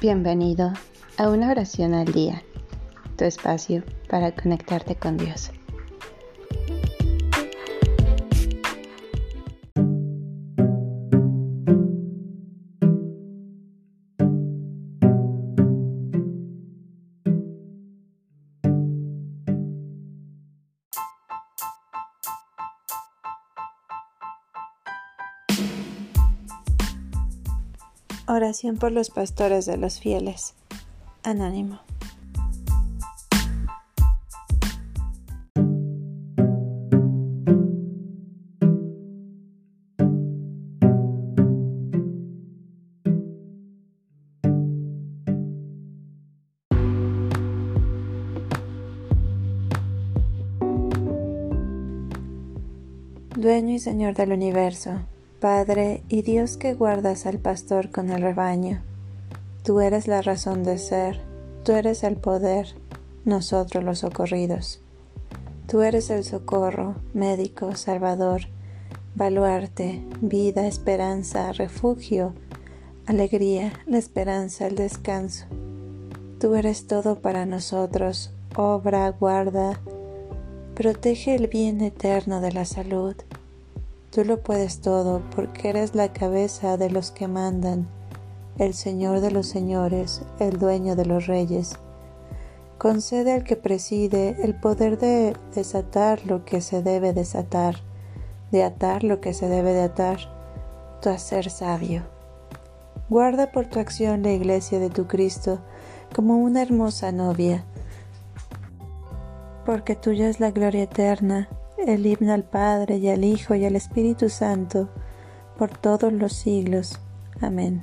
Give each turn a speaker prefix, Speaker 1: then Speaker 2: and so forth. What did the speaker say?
Speaker 1: Bienvenido a una oración al día, tu espacio para conectarte con Dios.
Speaker 2: Oración por los pastores de los fieles. Anónimo. Dueño y Señor del universo Padre y Dios que guardas al pastor con el rebaño, tú eres la razón de ser, tú eres el poder, nosotros los socorridos. Tú eres el socorro, médico, salvador, baluarte, vida, esperanza, refugio, alegría, la esperanza, el descanso. Tú eres todo para nosotros, obra, guarda, protege el bien eterno de la salud Tú lo puedes todo porque eres la cabeza de los que mandan, el Señor de los señores, el dueño de los reyes. Concede al que preside el poder de desatar lo que se debe desatar, de atar lo que se debe de atar, tu hacer sabio. Guarda por tu acción la iglesia de tu Cristo como una hermosa novia, porque tuya es la gloria eterna el himno al Padre y al Hijo y al Espíritu Santo, por todos los siglos. Amén.